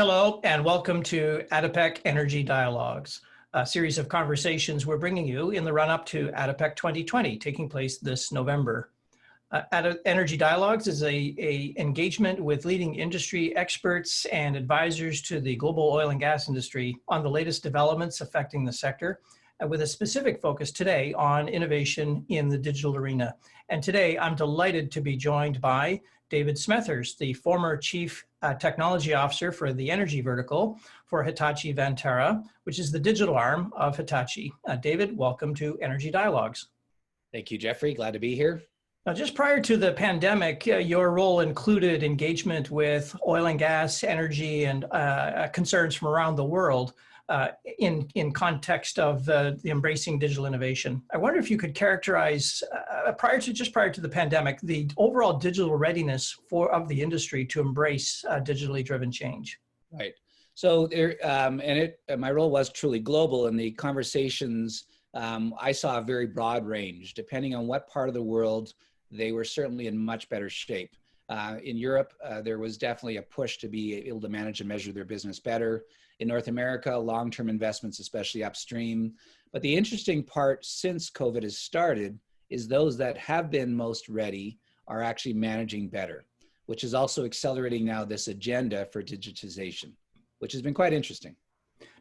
Hello, and welcome to ADIPEC Energy Dialogues, a series of conversations we're bringing you in the run up to ADIPEC 2020, taking place this November. Uh, Energy Dialogues is a, a engagement with leading industry experts and advisors to the global oil and gas industry on the latest developments affecting the sector, uh, with a specific focus today on innovation in the digital arena. And today I'm delighted to be joined by David Smethers, the former Chief uh, Technology Officer for the energy vertical for Hitachi Vantara, which is the digital arm of Hitachi. Uh, David, welcome to Energy Dialogues. Thank you, Jeffrey. Glad to be here. Now, just prior to the pandemic, uh, your role included engagement with oil and gas, energy, and uh, concerns from around the world uh, in, in context of the, the embracing digital innovation. I wonder if you could characterize, uh, prior to just prior to the pandemic, the overall digital readiness for of the industry to embrace uh, digitally driven change. Right. So there, um, and it, my role was truly global, and the conversations um, I saw a very broad range, depending on what part of the world they were certainly in much better shape. Uh, in Europe, uh, there was definitely a push to be able to manage and measure their business better. In North America, long term investments, especially upstream. But the interesting part since COVID has started is those that have been most ready are actually managing better, which is also accelerating now this agenda for digitization, which has been quite interesting.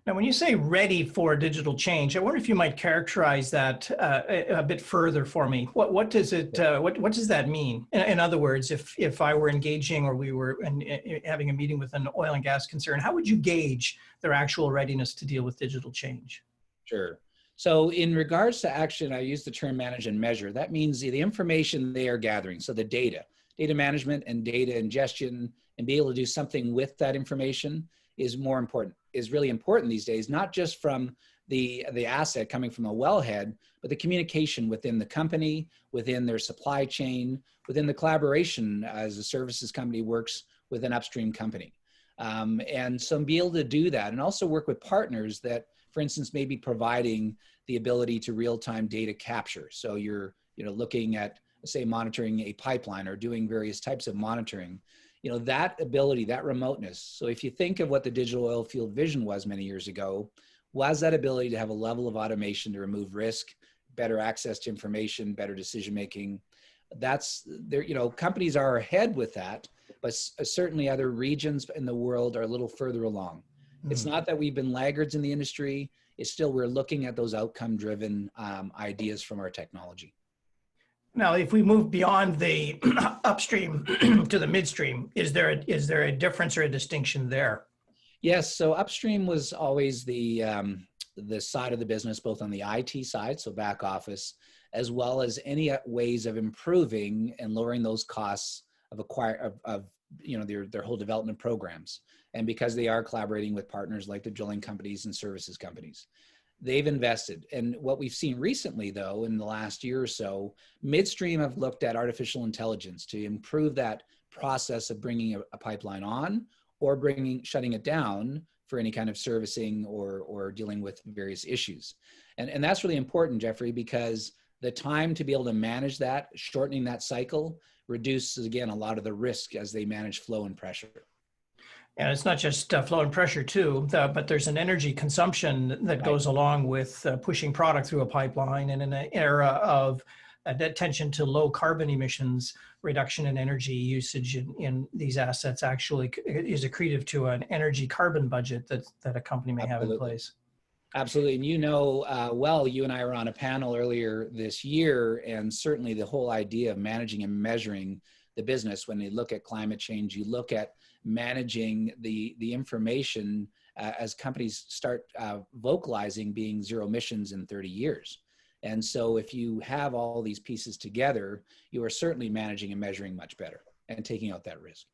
Now, when you say ready for digital change, I wonder if you might characterize that uh, a, a, bit further for me. What what does it uh, what what does that mean? In, in, other words, if if I were engaging or we were in, in, having a meeting with an oil and gas concern, how would you gauge their actual readiness to deal with digital change? Sure. So, in regards to action, I use the term manage and measure. That means the information they are gathering, so the data, data management and data ingestion, and be able to do something with that information is more important is really important these days not just from the the asset coming from a wellhead but the communication within the company within their supply chain within the collaboration as a services company works with an upstream company um, and so be able to do that and also work with partners that for instance maybe providing the ability to real-time data capture. So you're you know looking at say monitoring a pipeline or doing various types of monitoring you know that ability that remoteness. So if you think of what the digital oil field vision was many years ago was that ability to have a level of automation to remove risk better access to information better decision making that's there you know companies are ahead with that but certainly other regions in the world are a little further along mm. it's not that we've been laggards in the industry it's still we're looking at those outcome driven um, ideas from our technology now, if we move beyond the upstream to the midstream, is there a, is there a difference or a distinction there? Yes. So upstream was always the um, the side of the business, both on the IT side, so back office, as well as any ways of improving and lowering those costs of acquire of, of you know their their whole development programs. And because they are collaborating with partners like the drilling companies and services companies they've invested. And what we've seen recently, though, in the last year or so, midstream have looked at artificial intelligence to improve that process of bringing a, a, pipeline on or bringing shutting it down for any kind of servicing or or dealing with various issues. And and that's really important, Jeffrey, because the time to be able to manage that, shortening that cycle, reduces again a lot of the risk as they manage flow and pressure. And it's not just uh, flow and pressure too, the, but there's an energy consumption that goes along with uh, pushing product through a pipeline. And in an era of uh, attention to low carbon emissions, reduction in energy usage in, in, these assets actually is accretive to an energy carbon budget that, that a company may Absolutely. have in place. Absolutely. And you know, uh, well, you and I were on a panel earlier this year, and certainly the whole idea of managing and measuring the business when you look at climate change, you look at managing the the information uh, as companies start uh, vocalizing being zero emissions in 30 years. And so if you have all these pieces together, you are certainly managing and measuring much better and taking out that risk.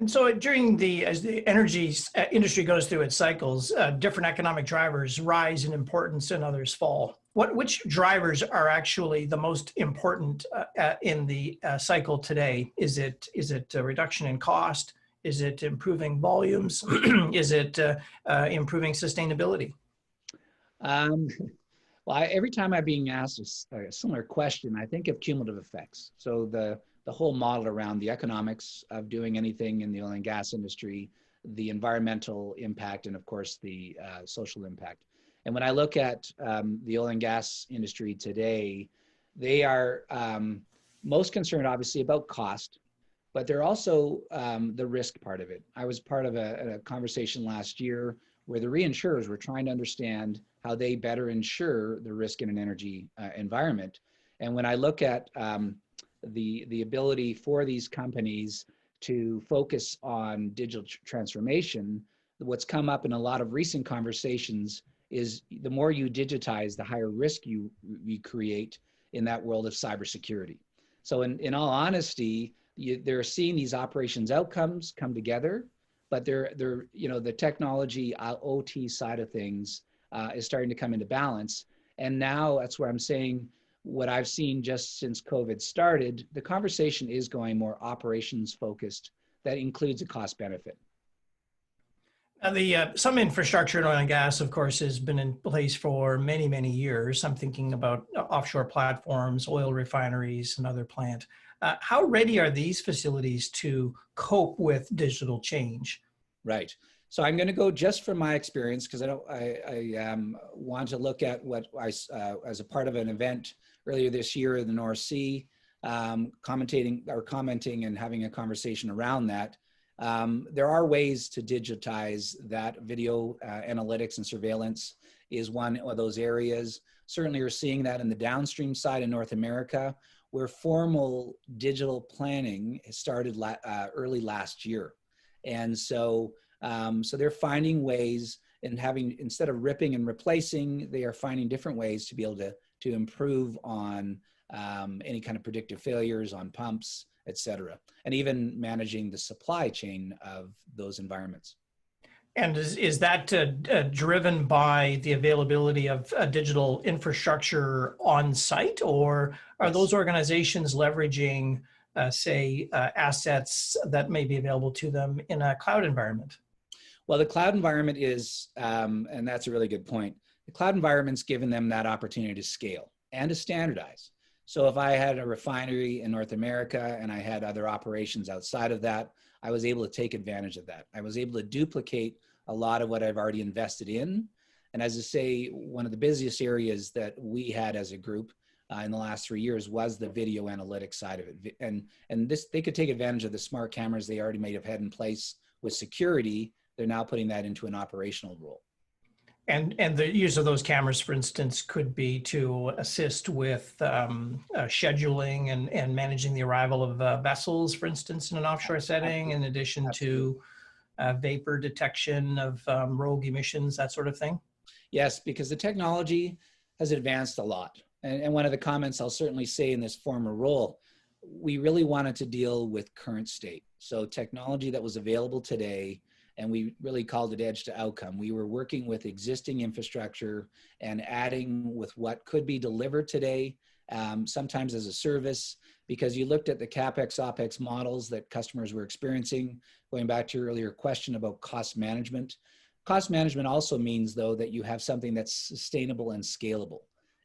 And so during the, as the energy uh, industry goes through its cycles, uh, different economic drivers rise in importance and others fall. What, which drivers are actually the most important uh, in the uh, cycle today? Is it, is it a reduction in cost? Is it improving volumes? is it uh, uh, improving sustainability? Um, well, I, every time I'm being asked a, a, similar question, I think of cumulative effects. So the the whole model around the economics of doing anything in the oil and gas industry, the environmental impact, and of course the uh, social impact. And when I look at um, the oil and gas industry today, they are um, most concerned, obviously, about cost, but they're also um, the risk part of it. I was part of a, a, conversation last year where the reinsurers were trying to understand how they better insure the risk in an energy uh, environment. And when I look at um, the the ability for these companies to focus on digital transformation, what's come up in a lot of recent conversations is the more you digitize, the higher risk you, you create in that world of cybersecurity. So in, in all honesty, you, they're seeing these operations outcomes come together, but they're, they're you know, the technology uh, OT side of things uh, is starting to come into balance. And now that's where I'm saying what I've seen just since COVID started, the conversation is going more operations focused that includes a cost benefit. Now the uh, some infrastructure in oil and gas, of course, has been in place for many, many years. I'm thinking about uh, offshore platforms, oil refineries, and other plant. Uh, how ready are these facilities to cope with digital change? Right. So I'm going to go just from my experience because I don't. I, I um, want to look at what I uh, as a part of an event earlier this year in the North Sea, um, commentating or commenting and having a conversation around that. Um, there are ways to digitize that video uh, analytics and surveillance is one of those areas. Certainly, we're seeing that in the downstream side in North America, where formal digital planning started la uh, early last year, and so um, so they're finding ways and having instead of ripping and replacing, they are finding different ways to be able to to improve on um, any kind of predictive failures on pumps, et cetera, and even managing the supply chain of those environments. And is, is that uh, uh, driven by the availability of uh, digital infrastructure on site, or are yes. those organizations leveraging, uh, say, uh, assets that may be available to them in a cloud environment? Well, the cloud environment is, um, and that's a really good point. The cloud environment's given them that opportunity to scale and to standardize. So if I had a refinery in North America and I had other operations outside of that, I was able to take advantage of that. I was able to duplicate a lot of what I've already invested in. And as I say, one of the busiest areas that we had as a group uh, in the last three years was the video analytics side of it. And, and this, they could take advantage of the smart cameras they already may have had in place with security. They're now putting that into an operational role. And, and the use of those cameras, for instance, could be to assist with um, uh, scheduling and, and managing the arrival of uh, vessels, for instance, in an offshore setting, in addition to uh, vapor detection of um, rogue emissions, that sort of thing? Yes, because the technology has advanced a lot. And, and one of the comments I'll certainly say in this former role, we really wanted to deal with current state. So technology that was available today and we really called it edge to outcome. We were working with existing infrastructure and adding with what could be delivered today, um, sometimes as a service, because you looked at the CapEx, OpEx models that customers were experiencing, going back to your earlier question about cost management. Cost management also means though that you have something that's sustainable and scalable.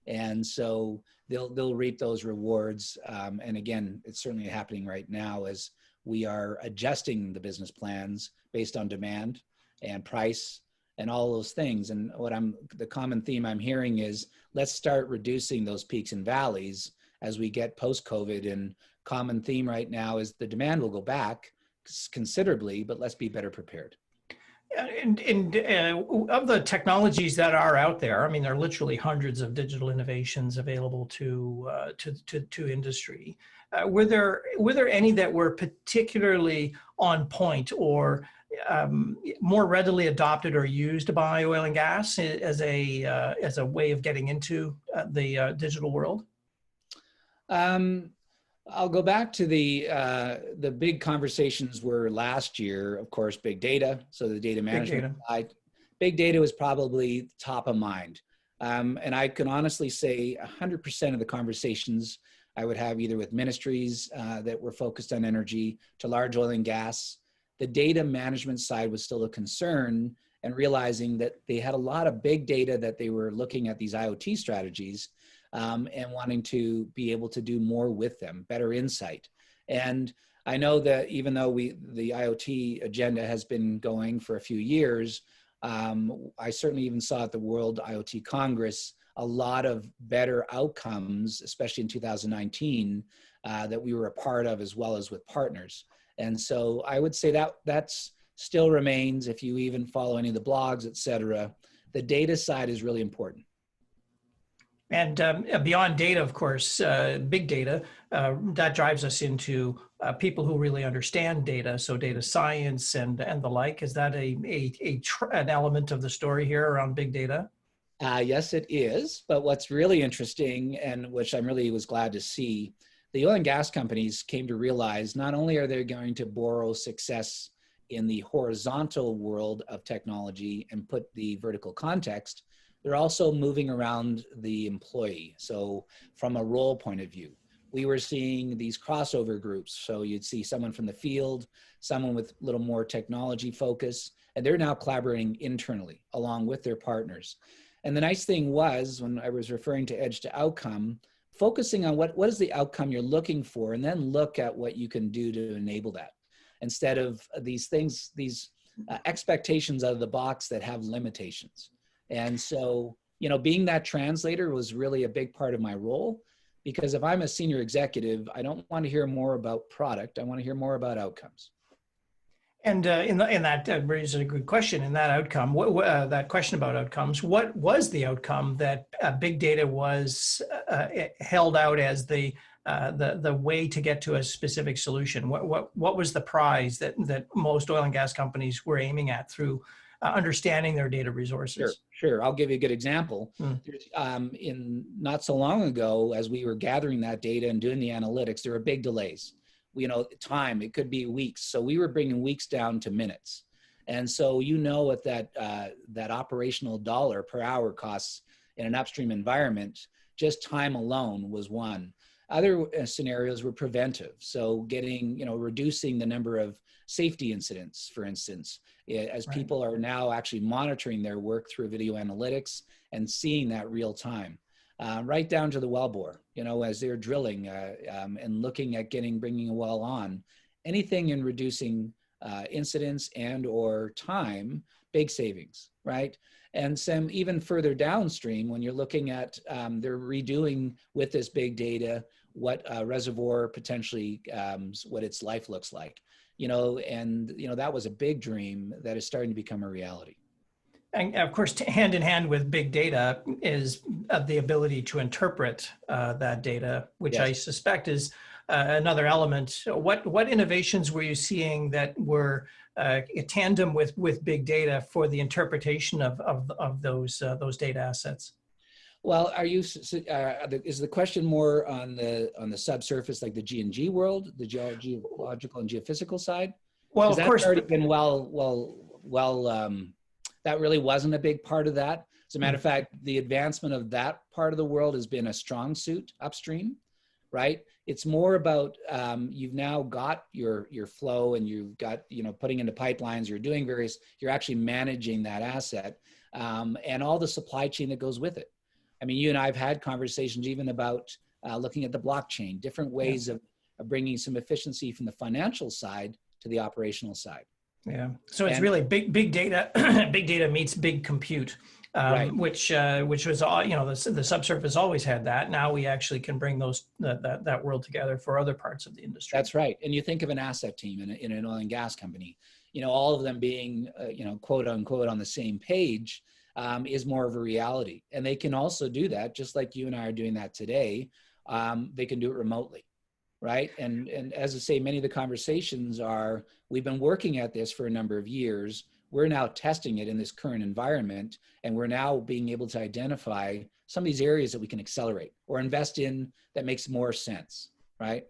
And so they'll, they'll reap those rewards. Um, and again, it's certainly happening right now as we are adjusting the business plans based on demand and price and all those things. And what I'm the common theme I'm hearing is let's start reducing those peaks and valleys as we get post COVID. And common theme right now is the demand will go back considerably, but let's be better prepared. And, and uh, of the technologies that are out there, I mean, there are literally hundreds of digital innovations available to uh, to, to, to industry. Uh, were there were there any that were particularly on point or um, more readily adopted or used by oil and gas as a uh, as a way of getting into uh, the uh, digital world? Um, I'll go back to the uh, the big conversations were last year, of course, big data. So the data management big data, side, big data was probably top of mind. Um, and I can honestly say 100% of the conversations I would have either with ministries uh, that were focused on energy to large oil and gas. The data management side was still a concern and realizing that they had a lot of big data that they were looking at these IoT strategies um, and wanting to be able to do more with them, better insight. And I know that even though we the IoT agenda has been going for a few years, um, I certainly even saw at the World IoT Congress a lot of better outcomes, especially in 2019, uh, that we were a part of as well as with partners. And so I would say that that's still remains if you even follow any of the blogs, et cetera. The data side is really important. And um, beyond data, of course, uh, big data, uh, that drives us into uh, people who really understand data. So data science and, and the like. Is that a, a, a an element of the story here around big data? Uh, yes, it is. But what's really interesting, and which I'm really was glad to see, the oil and gas companies came to realize not only are they going to borrow success in the horizontal world of technology and put the vertical context, they're also moving around the employee. So, from a role point of view, we were seeing these crossover groups. So, you'd see someone from the field, someone with a little more technology focus, and they're now collaborating internally along with their partners. And the nice thing was, when I was referring to edge to outcome, focusing on what, what is the outcome you're looking for, and then look at what you can do to enable that instead of these things, these uh, expectations out of the box that have limitations. And so, you know, being that translator was really a big part of my role because if I'm a senior executive, I don't want to hear more about product. I want to hear more about outcomes. And uh, in, the, in that uh, raises a good question. In that outcome, what, uh, that question about outcomes, what was the outcome that uh, big data was uh, held out as the uh, the the way to get to a specific solution? What what what was the prize that that most oil and gas companies were aiming at through uh, understanding their data resources? Sure, sure. I'll give you a good example. Hmm. Um, in not so long ago, as we were gathering that data and doing the analytics, there were big delays. You know, time it could be weeks. So we were bringing weeks down to minutes. And so you know what that uh, that operational dollar per hour costs in an upstream environment. Just time alone was one. Other uh, scenarios were preventive. So getting, you know, reducing the number of safety incidents, for instance, as right. people are now actually monitoring their work through video analytics and seeing that real time. Uh, right down to the wellbore, you know, as they're drilling uh, um, and looking at getting, bringing a well on, anything in reducing uh, incidents and or time, big savings, right? And some even further downstream, when you're looking at, um, they're redoing with this big data what a reservoir potentially, um, what its life looks like, you know, and, you know, that was a big dream that is starting to become a reality. And of course, hand in hand with big data is uh, the ability to interpret uh, that data, which yes. I suspect is uh, another element. What what innovations were you seeing that were uh, tandem with with big data for the interpretation of of, of those uh, those data assets? Well, are you uh, is the question more on the on the subsurface, like the G and G world, the geological and geophysical side? Well, of course, already been well, well, well. Um, that really wasn't a big part of that. As a matter of fact, the advancement of that part of the world has been a strong suit upstream, right? It's more about um, you've now got your your flow and you've got you know putting into pipelines. You're doing various. You're actually managing that asset um, and all the supply chain that goes with it. I mean, you and I have had conversations even about uh, looking at the blockchain, different ways yeah. of, of bringing some efficiency from the financial side to the operational side. Yeah. So it's and, really big, big data. big data meets big compute, um, right. which uh, which was all you know the, the subsurface always had that. Now we actually can bring those that, that that world together for other parts of the industry. That's right. And you think of an asset team in, a, in an oil and gas company, you know, all of them being uh, you know quote unquote on the same page um, is more of a reality. And they can also do that, just like you and I are doing that today. Um, they can do it remotely, right? And and as I say, many of the conversations are we've been working at this for a number of years. We're now testing it in this current environment, and we're now being able to identify some of these areas that we can accelerate or invest in that makes more sense, right?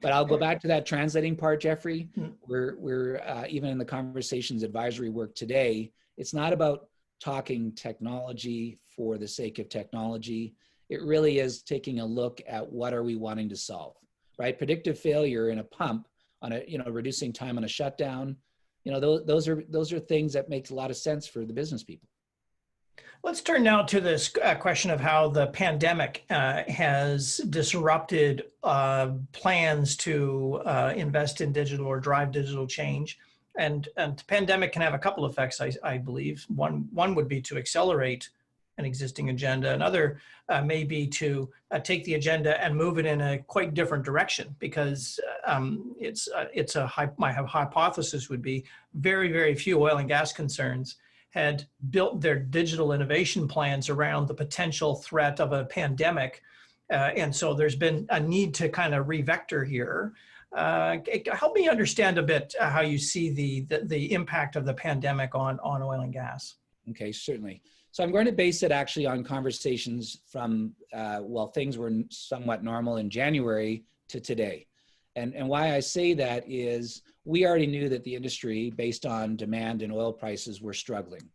But I'll go back to that translating part, Jeffrey. Hmm. We're we're uh, even in the conversations advisory work today. It's not about talking technology for the sake of technology. It really is taking a look at what are we wanting to solve, right? Predictive failure in a pump on a, you know, reducing time on a shutdown, you know, those, those are, those are things that make a lot of sense for the business people. Let's turn now to this uh, question of how the pandemic uh, has disrupted uh, plans to uh, invest in digital or drive digital change. And, and pandemic can have a couple effects, I, I believe. One, one would be to accelerate an existing agenda. Another uh, may be to uh, take the agenda and move it in a quite different direction because um, it's, uh, it's a, my hypothesis would be very, very few oil and gas concerns had built their digital innovation plans around the potential threat of a pandemic. Uh, and so there's been a need to kind of revector here. Uh, help me understand a bit uh, how you see the, the, the impact of the pandemic on on oil and gas. Okay, certainly. So I'm going to base it actually on conversations from uh, well, things were somewhat normal in January to today. And, and why I say that is we already knew that the industry, based on demand and oil prices, were struggling.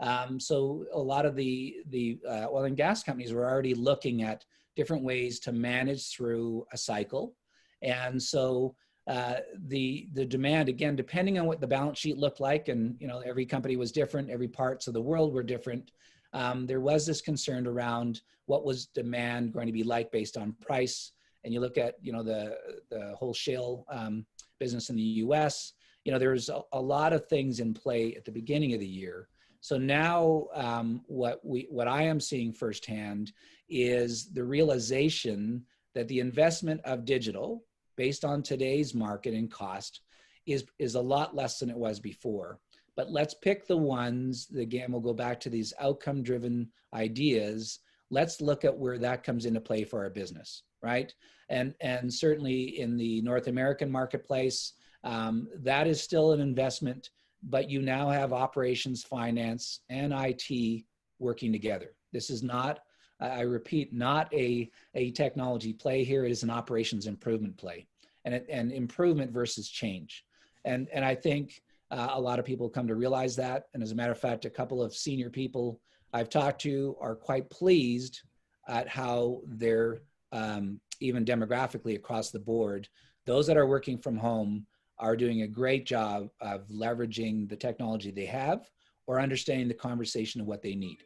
Um, so a lot of the, the uh, oil and gas companies were already looking at different ways to manage through a cycle. And so uh, the, the demand, again, depending on what the balance sheet looked like, and you know every company was different, every parts of the world were different, um, there was this concern around what was demand going to be like based on price, and you look at you know the the whole shale um, business in the U.S. You know there's a, a, lot of things in play at the beginning of the year. So now um, what we what I am seeing firsthand is the realization that the investment of digital based on today's market and cost is is a lot less than it was before. But let's pick the ones. Again, we'll go back to these outcome driven ideas let's look at where that comes into play for our business right and and certainly in the north american marketplace um, that is still an investment but you now have operations finance and it working together this is not i repeat not a, a technology play here it is an operations improvement play and, and improvement versus change and and i think uh, a lot of people come to realize that and as a matter of fact a couple of senior people I've talked to are quite pleased at how they're um, even demographically across the board. Those that are working from home are doing a great job of leveraging the technology they have or understanding the conversation of what they need.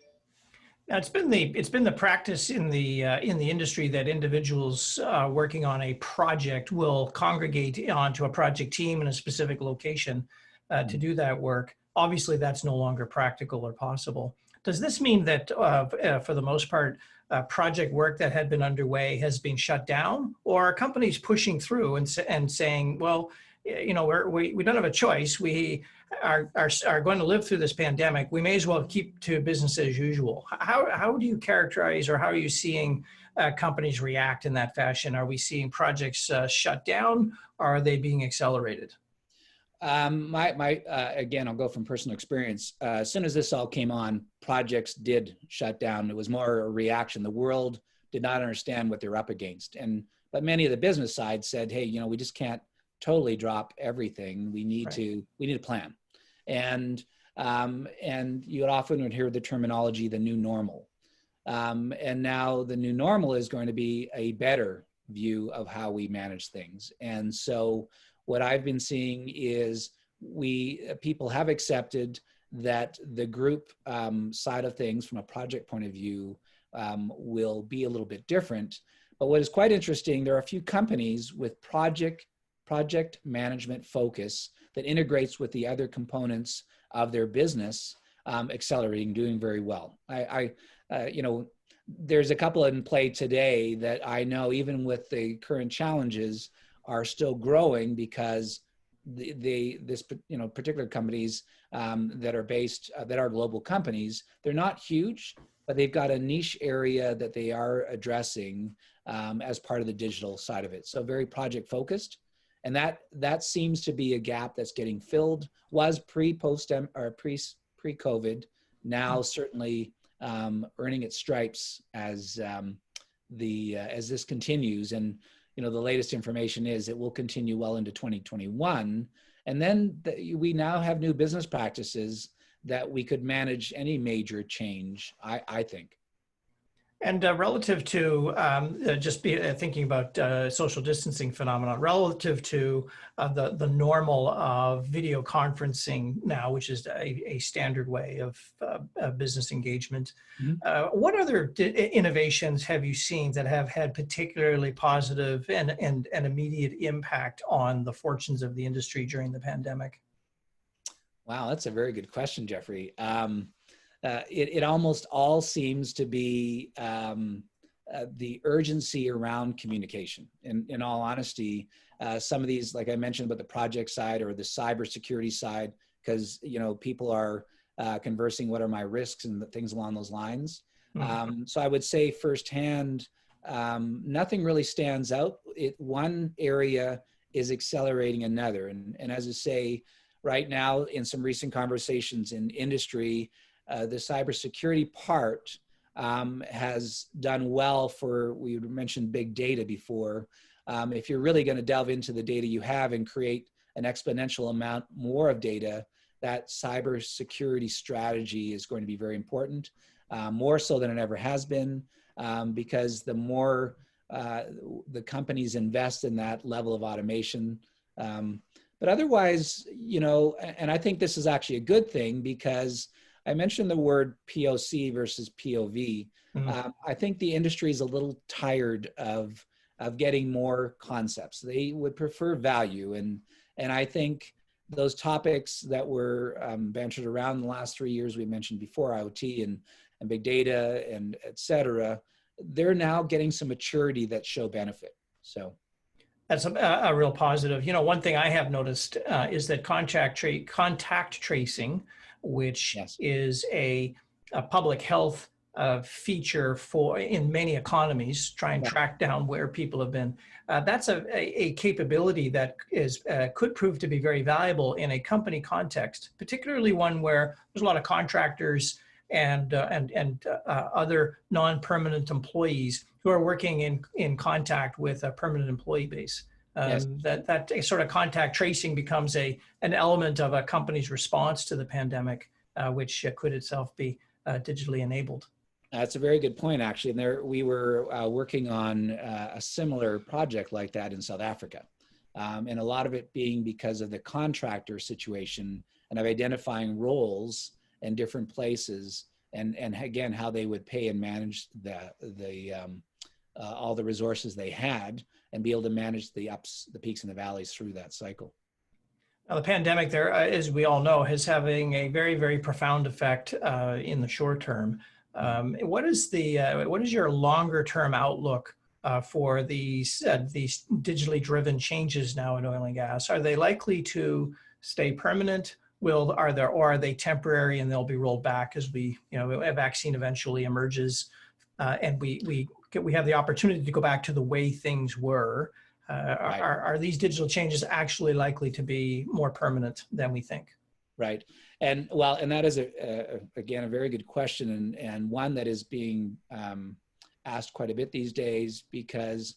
It's been the it's been the practice in the uh, in the industry that individuals uh, working on a project will congregate onto a project team in a specific location uh, to do that work. Obviously, that's no longer practical or possible. Does this mean that uh, uh, for the most part, uh, project work that had been underway has been shut down or are companies pushing through and, and saying, well, you know, we're, we, we don't have a choice. We are, are, are going to live through this pandemic. We may as well keep to business as usual. How, how do you characterize or how are you seeing uh, companies react in that fashion? Are we seeing projects uh, shut down or are they being accelerated? Um, my, my, uh, again, I'll go from personal experience. Uh, as soon as this all came on, projects did shut down. It was more a reaction. The world did not understand what they're up against. And, but many of the business side said, Hey, you know, we just can't totally drop everything. We need right. to, we need a plan. And, um, and you often would hear the terminology, the new normal. Um, and now the new normal is going to be a better view of how we manage things. And so what I've been seeing is we uh, people have accepted that the group um, side of things from a project point of view um, will be a little bit different. But what is quite interesting, there are a few companies with project project management focus that integrates with the other components of their business, um, accelerating, doing very well. I, I uh, you know, there's a couple in play today that I know, even with the current challenges, are still growing because the, the this you know particular companies um, that are based uh, that are global companies they're not huge but they've got a niche area that they are addressing um, as part of the digital side of it so very project focused and that that seems to be a gap that's getting filled. Was pre post or pre pre covid now mm-hmm. certainly um, earning its stripes as um, the uh, as this continues. And you know the latest information is it will continue well into 2021 and then the, we now have new business practices that we could manage any major change i, I think And uh, relative to um, uh, just be, uh, thinking about uh, social distancing phenomenon, relative to uh, the the normal of video conferencing now, which is a, a standard way of uh, business engagement, Mhm. uh, what other d- innovations have you seen that have had particularly positive and, and and immediate impact on the fortunes of the industry during the pandemic? Wow, that's a very good question, Jeffrey. Um, uh, it, it almost all seems to be um, uh, the urgency around communication. In, in all honesty, uh, some of these, like I mentioned about the project side or the cybersecurity side, because you know people are uh, conversing, what are my risks and things along those lines. Mhm. Um, so I would say firsthand, um, nothing really stands out. It one area is accelerating another, and and as I say, right now in some recent conversations in industry, uh, the cybersecurity part um, has done well for, we mentioned big data before. Um, if you're really going to delve into the data you have and create an exponential amount more of data, that cybersecurity strategy is going to be very important, uh, more so than it ever has been, um, because the more uh, the companies invest in that level of automation, um, but otherwise, you know, and I think this is actually a good thing because I mentioned the word POC versus POV. Mhm. Um, I think the industry is a little tired of of getting more concepts. They would prefer value, and and I think those topics that were um, bantered around in the last three years we mentioned before IoT and and big data and et cetera, they're now getting some maturity that show benefit. So That's a, a real positive. You know, one thing I have noticed uh, is that contact tra- contact tracing, which Yes. is a, a public health uh, feature for in many economies, try and Yeah. track down where people have been. Uh, that's a, a, a capability that is uh, could prove to be very valuable in a company context, particularly one where there's a lot of contractors and uh, and and uh, other non-permanent employees who are working in in contact with a permanent employee base. Um, Yes. That that sort of contact tracing becomes a an element of a company's response to the pandemic, uh, which uh, could itself be uh, digitally enabled. That's a very good point, actually. And there, we were uh, working on uh, a similar project like that in South Africa, um, and a lot of it being because of the contractor situation and of identifying roles in different places, and and again how they would pay and manage the the um, uh, all the resources they had, and be able to manage the ups, the peaks, and the valleys through that cycle. Now, the pandemic, there, uh, as we all know, is having a very, very profound effect uh, in the short term. Um, what is the uh, what is your longer term outlook uh, for these these digitally driven changes now in oil and gas? Are they likely to stay permanent? Will are there or are they temporary and they'll be rolled back as we you know a vaccine eventually emerges uh, and we we get, we have the opportunity to go back to the way things were? Uh, Right. are, are these digital changes actually likely to be more permanent than we think? Right. And well, and that is a, a again a very good question, and and one that is being um, asked quite a bit these days because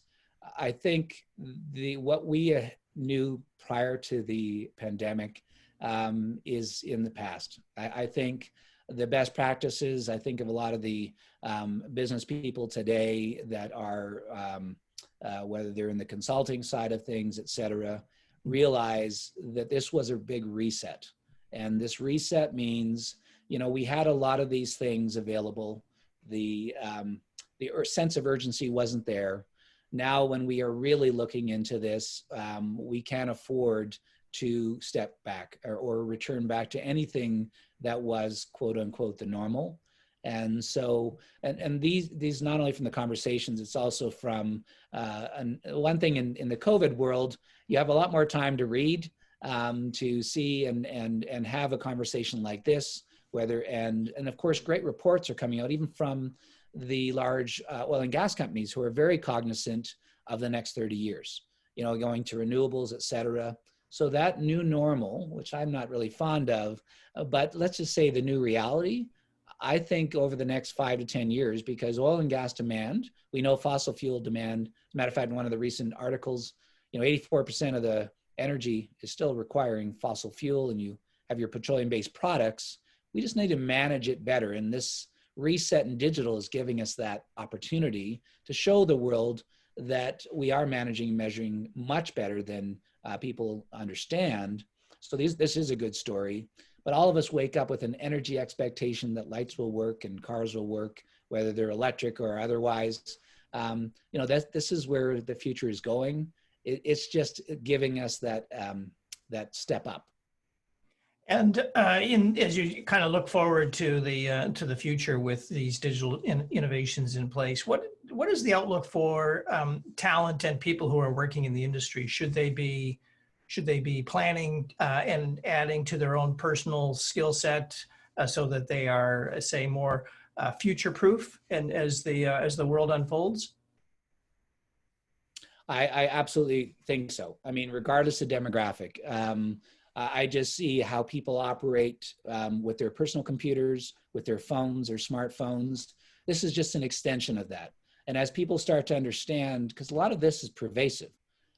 I think the what we uh, knew prior to the pandemic um, is in the past. I, I think the best practices. I think of a lot of the um, business people today that are um, uh, whether they're in the consulting side of things, et cetera, realize that this was a big reset. And this reset means, you know, we had a lot of these things available. The, um, the sense of urgency wasn't there. Now, when we are really looking into this, um, we can't afford to step back or, or return back to anything that was quote unquote the normal. And so, and, and these, these not only from the conversations, it's also from uh, and one thing in, in the COVID world, you have a lot more time to read, um, to see and, and, and have a conversation like this, whether, and, and of course, great reports are coming out even from the large uh, oil and gas companies who are very cognizant of the next 30 years, you know, going to renewables, et cetera. So that new normal, which I'm not really fond of, uh, but let's just say the new reality, I think over the next five to 10 years, because oil and gas demand, we know fossil fuel demand. Matter of fact, in one of the recent articles, you know, 84% of the energy is still requiring fossil fuel, and you have your petroleum based products. We just need to manage it better. And this reset in digital is giving us that opportunity to show the world that we are managing and measuring much better than uh, people understand. So these, this is a good story. But all of us wake up with an energy expectation that lights will work and cars will work, whether they're electric or otherwise. Um, you know, that this is where the future is going. It, it's just giving us that um, that step up. And uh, in as you kind of look forward to the uh, to the future with these digital in, innovations in place, what what is the outlook for um, talent and people who are working in the industry? Should they be should they be planning uh, and adding to their own personal skill set uh, so that they are, uh, say, more uh, future proof and as the as the world unfolds? I, I absolutely think so. I mean, regardless of demographic. Um, I just see how people operate um, with their personal computers, with their phones or smartphones. This is just an extension of that. And as people start to understand, because a lot of this is pervasive,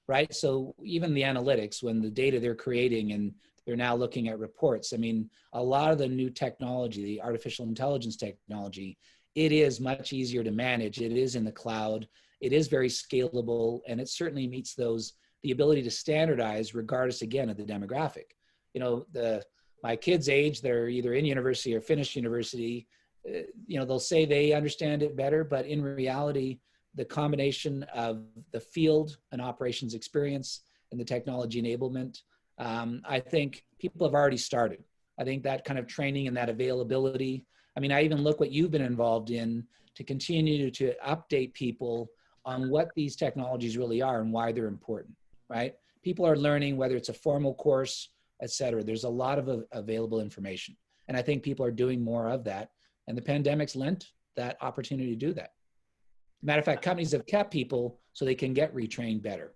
right? So even the analytics, when the data they're creating and they're now looking at reports, I mean, a lot of the new technology, the artificial intelligence technology, it is much easier to manage. It is in the cloud. It is very scalable, and it certainly meets those the ability to standardize regardless again of the demographic. You know the my kids age they're either in university or finished university uh, you know they'll say they understand it better but in reality the combination of the field and operations experience and the technology enablement um, i think people have already started. I think that kind of training and that availability i mean i even look what you've been involved in to continue to update people on what these technologies really are and why they're important right? People are learning whether it's a formal course, et cetera. There's a lot of available information. And I think people are doing more of that. And the pandemic's lent that opportunity to do that. Matter of fact, companies have kept people so they can get retrained better.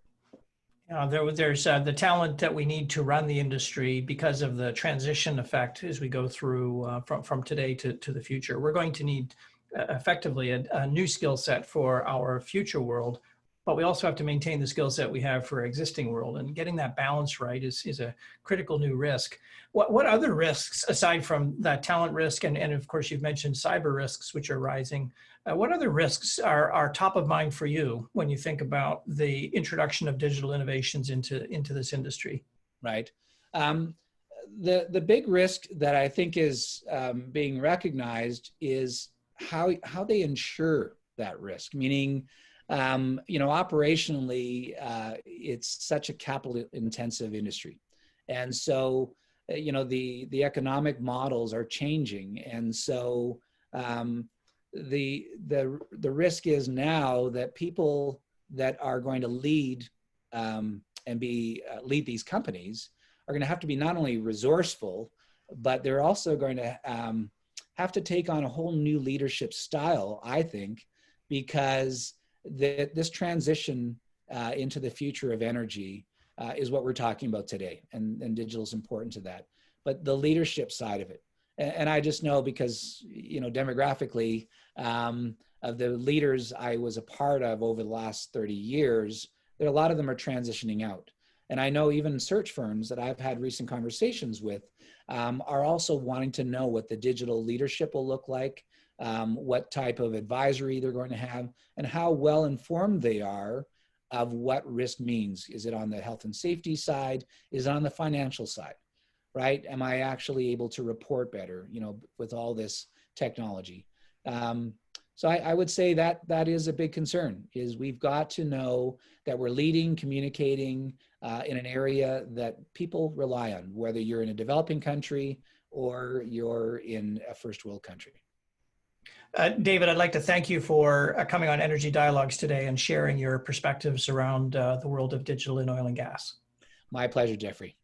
Uh, there, there's uh, the talent that we need to run the industry because of the transition effect as we go through uh, from, from today to, to the future. We're going to need uh, effectively a, a new skill set for our future world but we also have to maintain the skill set we have for our existing world and getting that balance right is, is a critical new risk. What, what other risks aside from that talent risk and, and of course you've mentioned cyber risks which are rising uh, what other risks are, are top of mind for you when you think about the introduction of digital innovations into, into this industry? Right. Um, the, the big risk that i think is um, being recognized is how, how they ensure that risk meaning um, you know, operationally, uh, it's such a capital intensive industry. And so, uh, you know, the, the economic models are changing. And so um, the, the, the risk is now that people that are going to lead um, and be uh, lead these companies are going to have to be not only resourceful, but they're also going to um, have to take on a whole new leadership style, I think, because that this transition uh, into the future of energy uh, is what we're talking about today, and, and digital is important to that. But the leadership side of it, and, and I just know because you know demographically, um, of the leaders I was a part of over the last 30 years, that a lot of them are transitioning out. And I know even search firms that I've had recent conversations with um, are also wanting to know what the digital leadership will look like um, what type of advisory they're going to have, and how well informed they are of what risk means. Is it on the health and safety side? Is it on the financial side? Right? Am I actually able to report better? You know, with all this technology. Um, so I, I, would say that that is a big concern. Is we've got to know that we're leading, communicating uh, in an area that people rely on, whether you're in a developing country or you're in a first world country. Uh, David, I'd like to thank you for uh, coming on Energy Dialogues today and sharing your perspectives around uh, the world of digital in oil and gas. My pleasure, Jeffrey.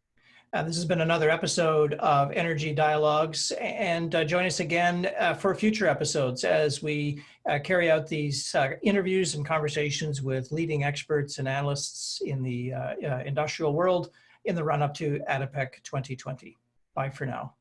Uh, this has been another episode of Energy Dialogues, and uh, join us again uh, for future episodes as we carry out these interviews and conversations with leading experts and analysts in the industrial world in the run up to ADIPEC 2020. Bye for now.